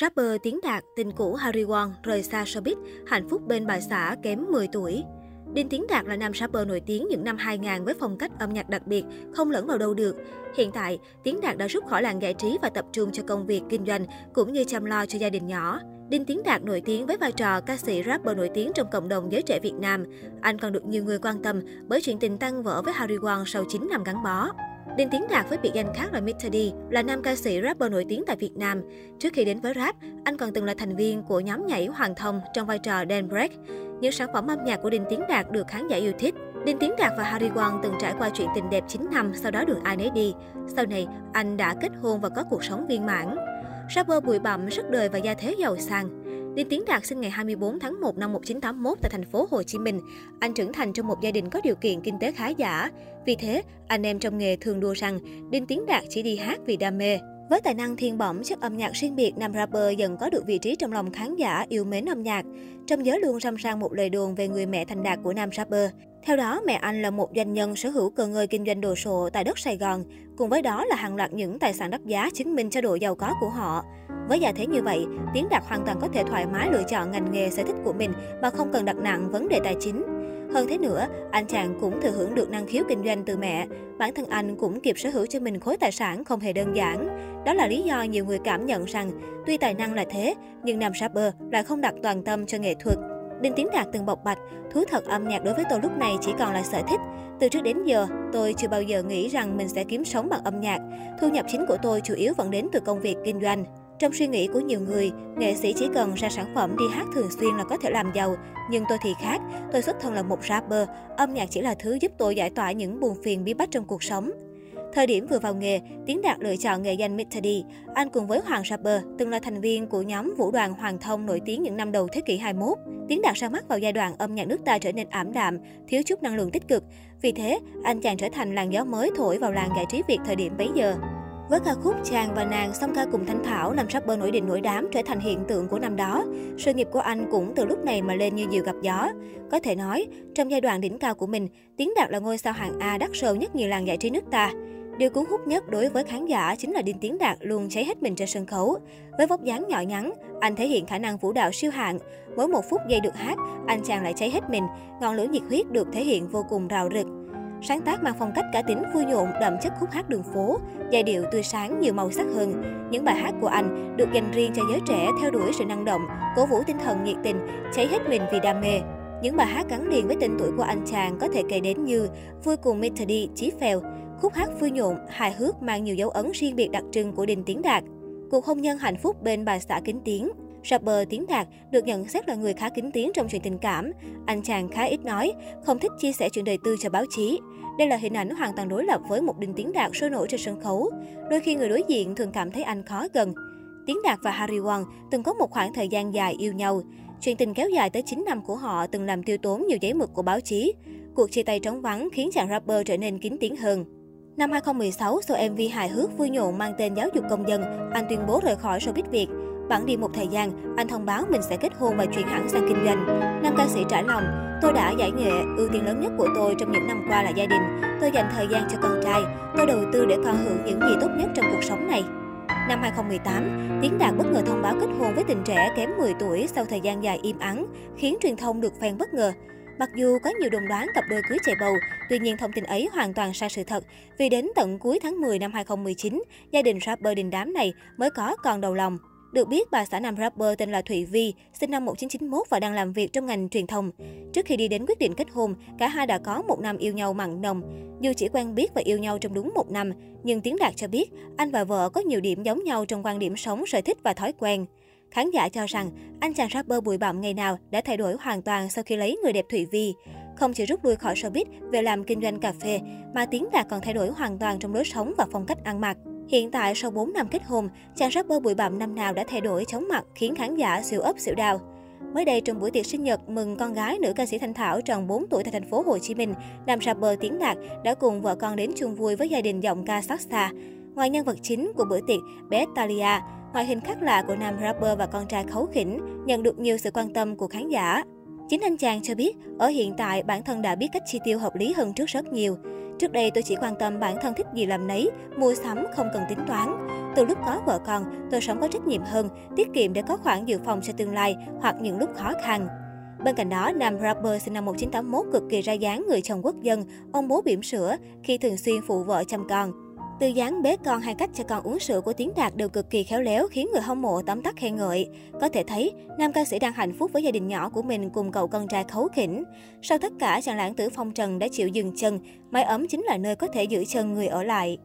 Rapper Tiến Đạt, tình cũ Harry Won rời xa showbiz, hạnh phúc bên bà xã kém 10 tuổi. Đinh Tiến Đạt là nam rapper nổi tiếng những năm 2000 với phong cách âm nhạc đặc biệt, không lẫn vào đâu được. Hiện tại, Tiến Đạt đã rút khỏi làng giải trí và tập trung cho công việc kinh doanh cũng như chăm lo cho gia đình nhỏ. Đinh Tiến Đạt nổi tiếng với vai trò ca sĩ rapper nổi tiếng trong cộng đồng giới trẻ Việt Nam. Anh còn được nhiều người quan tâm bởi chuyện tình tăng vỡ với Harry Won sau 9 năm gắn bó. Đinh Tiến Đạt với biệt danh khác là Mr. D, là nam ca sĩ rapper nổi tiếng tại Việt Nam. Trước khi đến với rap, anh còn từng là thành viên của nhóm nhảy Hoàng Thông trong vai trò Dan Break. Những sản phẩm âm nhạc của Đinh Tiến Đạt được khán giả yêu thích. Đinh Tiến Đạt và Harry Won từng trải qua chuyện tình đẹp 9 năm, sau đó đường ai nấy đi. Sau này, anh đã kết hôn và có cuộc sống viên mãn. Rapper bụi bặm, sức đời và gia thế giàu sang. Đinh Tiến Đạt sinh ngày 24 tháng 1 năm 1981 tại thành phố Hồ Chí Minh. Anh trưởng thành trong một gia đình có điều kiện kinh tế khá giả. Vì thế, anh em trong nghề thường đùa rằng Đinh Tiến Đạt chỉ đi hát vì đam mê. Với tài năng thiên bẩm, chất âm nhạc riêng biệt, nam rapper dần có được vị trí trong lòng khán giả yêu mến âm nhạc. Trong giới luôn râm ran một lời đồn về người mẹ thành đạt của nam rapper. Theo đó, mẹ anh là một doanh nhân sở hữu cơ ngơi kinh doanh đồ sộ tại đất Sài Gòn. Cùng với đó là hàng loạt những tài sản đắt giá chứng minh cho độ giàu có của họ. Với gia thế như vậy, Tiến Đạt hoàn toàn có thể thoải mái lựa chọn ngành nghề sở thích của mình mà không cần đặt nặng vấn đề tài chính. Hơn thế nữa, anh chàng cũng thừa hưởng được năng khiếu kinh doanh từ mẹ. Bản thân anh cũng kịp sở hữu cho mình khối tài sản không hề đơn giản. Đó là lý do nhiều người cảm nhận rằng, tuy tài năng là thế, nhưng nam rapper lại không đặt toàn tâm cho nghệ thuật. Đinh Tiến Đạt từng bộc bạch, thú thật âm nhạc đối với tôi lúc này chỉ còn là sở thích. Từ trước đến giờ, tôi chưa bao giờ nghĩ rằng mình sẽ kiếm sống bằng âm nhạc. Thu nhập chính của tôi chủ yếu vẫn đến từ công việc kinh doanh. Trong suy nghĩ của nhiều người, nghệ sĩ chỉ cần ra sản phẩm đi hát thường xuyên là có thể làm giàu. Nhưng tôi thì khác, tôi xuất thân là một rapper, âm nhạc chỉ là thứ giúp tôi giải tỏa những buồn phiền bí bách trong cuộc sống. Thời điểm vừa vào nghề, Tiến Đạt lựa chọn nghề danh Mr. D. Anh cùng với Hoàng Rapper từng là thành viên của nhóm vũ đoàn Hoàng Thông nổi tiếng những năm đầu thế kỷ 21. Tiến Đạt ra mắt vào giai đoạn âm nhạc nước ta trở nên ảm đạm, thiếu chút năng lượng tích cực. Vì thế, anh chàng trở thành làn gió mới thổi vào làng giải trí Việt thời điểm bấy giờ. Với ca khúc Chàng và nàng song ca cùng Thanh Thảo, nam rapper nổi đình nổi đám trở thành hiện tượng của năm đó. Sự nghiệp của anh cũng từ lúc này mà lên như diều gặp gió. Có thể nói, trong giai đoạn đỉnh cao của mình, Tiến Đạt là ngôi sao hạng A đắt sâu nhất nhiều làng giải trí nước ta. Điều cuốn hút nhất đối với khán giả chính là Đinh Tiến Đạt luôn cháy hết mình trên sân khấu. Với vóc dáng nhỏ nhắn, anh thể hiện khả năng vũ đạo siêu hạng. Mỗi một phút giây được hát, anh chàng lại cháy hết mình, ngọn lửa nhiệt huyết được thể hiện vô cùng rào rực. Sáng tác mang phong cách cá tính vui nhộn, đậm chất khúc hát đường phố, giai điệu tươi sáng nhiều màu sắc hơn. Những bài hát của anh được dành riêng cho giới trẻ theo đuổi sự năng động, cổ vũ tinh thần nhiệt tình, cháy hết mình vì đam mê. Những bài hát gắn liền với tên tuổi của anh chàng có thể kể đến như Vui cùng Metody, Chí Phèo, khúc hát vui nhộn, hài hước mang nhiều dấu ấn riêng biệt đặc trưng của đình Tiến Đạt. Cuộc hôn nhân hạnh phúc bên bà xã kính tiến Rapper Tiến Đạt được nhận xét là người khá kính tiếng trong chuyện tình cảm. Anh chàng khá ít nói, không thích chia sẻ chuyện đời tư cho báo chí. Đây là hình ảnh hoàn toàn đối lập với một đình Tiến Đạt sôi nổi trên sân khấu. Đôi khi người đối diện thường cảm thấy anh khó gần. Tiến Đạt và Harry Won từng có một khoảng thời gian dài yêu nhau. Chuyện tình kéo dài tới 9 năm của họ từng làm tiêu tốn nhiều giấy mực của báo chí. Cuộc chia tay trống vắng khiến chàng rapper trở nên kín tiếng hơn. Năm 2016, sau MV hài hước vui nhộn mang tên Giáo dục công dân, anh tuyên bố rời khỏi showbiz Việt. Bẵng đi một thời gian, anh thông báo mình sẽ kết hôn và chuyển hẳn sang kinh doanh. Nam ca sĩ trả lòng, tôi đã giải nghệ, ưu tiên lớn nhất của tôi trong những năm qua là gia đình. Tôi dành thời gian cho con trai, tôi đầu tư để con hưởng những gì tốt nhất trong cuộc sống này. Năm 2018, Tiến Đạt bất ngờ thông báo kết hôn với tình trẻ kém 10 tuổi sau thời gian dài im ắng, khiến truyền thông được phen bất ngờ. Mặc dù có nhiều đồn đoán cặp đôi cưới chạy bầu, tuy nhiên thông tin ấy hoàn toàn sai sự thật. Vì đến tận cuối tháng 10 năm 2019, gia đình rapper đình đám này mới có con đầu lòng. Được biết, bà xã nam rapper tên là Thụy Vi, sinh năm 1991 và đang làm việc trong ngành truyền thông. Trước khi đi đến quyết định kết hôn, cả hai đã có một năm yêu nhau mặn nồng. Dù chỉ quen biết và yêu nhau trong đúng một năm, nhưng Tiến Đạt cho biết anh và vợ có nhiều điểm giống nhau trong quan điểm sống, sở thích và thói quen. Khán giả cho rằng anh chàng rapper bụi bặm ngày nào đã thay đổi hoàn toàn sau khi lấy người đẹp Thụy Vi. Không chỉ rút lui khỏi showbiz về làm kinh doanh cà phê, mà Tiến Đạt còn thay đổi hoàn toàn trong lối sống và phong cách ăn mặc. Hiện tại, sau 4 năm kết hôn, chàng rapper bụi bặm năm nào đã thay đổi chóng mặt khiến khán giả siêu ấp siêu đào. Mới đây trong buổi tiệc sinh nhật mừng con gái nữ ca sĩ Thanh Thảo tròn 4 tuổi tại thành phố Hồ Chí Minh, nam rapper Tiến Đạt đã cùng vợ con đến chung vui với gia đình giọng ca sắc xa. Ngoài nhân vật chính của bữa tiệc, bé Talia, ngoại hình khác lạ của nam rapper và con trai khấu khỉnh nhận được nhiều sự quan tâm của khán giả. Chính anh chàng cho biết, ở hiện tại bản thân đã biết cách chi tiêu hợp lý hơn trước rất nhiều. Trước đây tôi chỉ quan tâm bản thân thích gì làm nấy, mua sắm không cần tính toán. Từ lúc có vợ con, tôi sống có trách nhiệm hơn, tiết kiệm để có khoản dự phòng cho tương lai hoặc những lúc khó khăn. Bên cạnh đó, nam rapper sinh năm 1981 cực kỳ ra dáng người chồng quốc dân, ông bố bỉm sữa khi thường xuyên phụ vợ chăm con. Từ dáng bế con hay cách cho con uống sữa của Tiến Đạt đều cực kỳ khéo léo khiến người hâm mộ tóm tắt khen ngợi. Có thể thấy, nam ca sĩ đang hạnh phúc với gia đình nhỏ của mình cùng cậu con trai khấu khỉnh. Sau tất cả, chàng lãng tử phong trần đã chịu dừng chân, mái ấm chính là nơi có thể giữ chân người ở lại.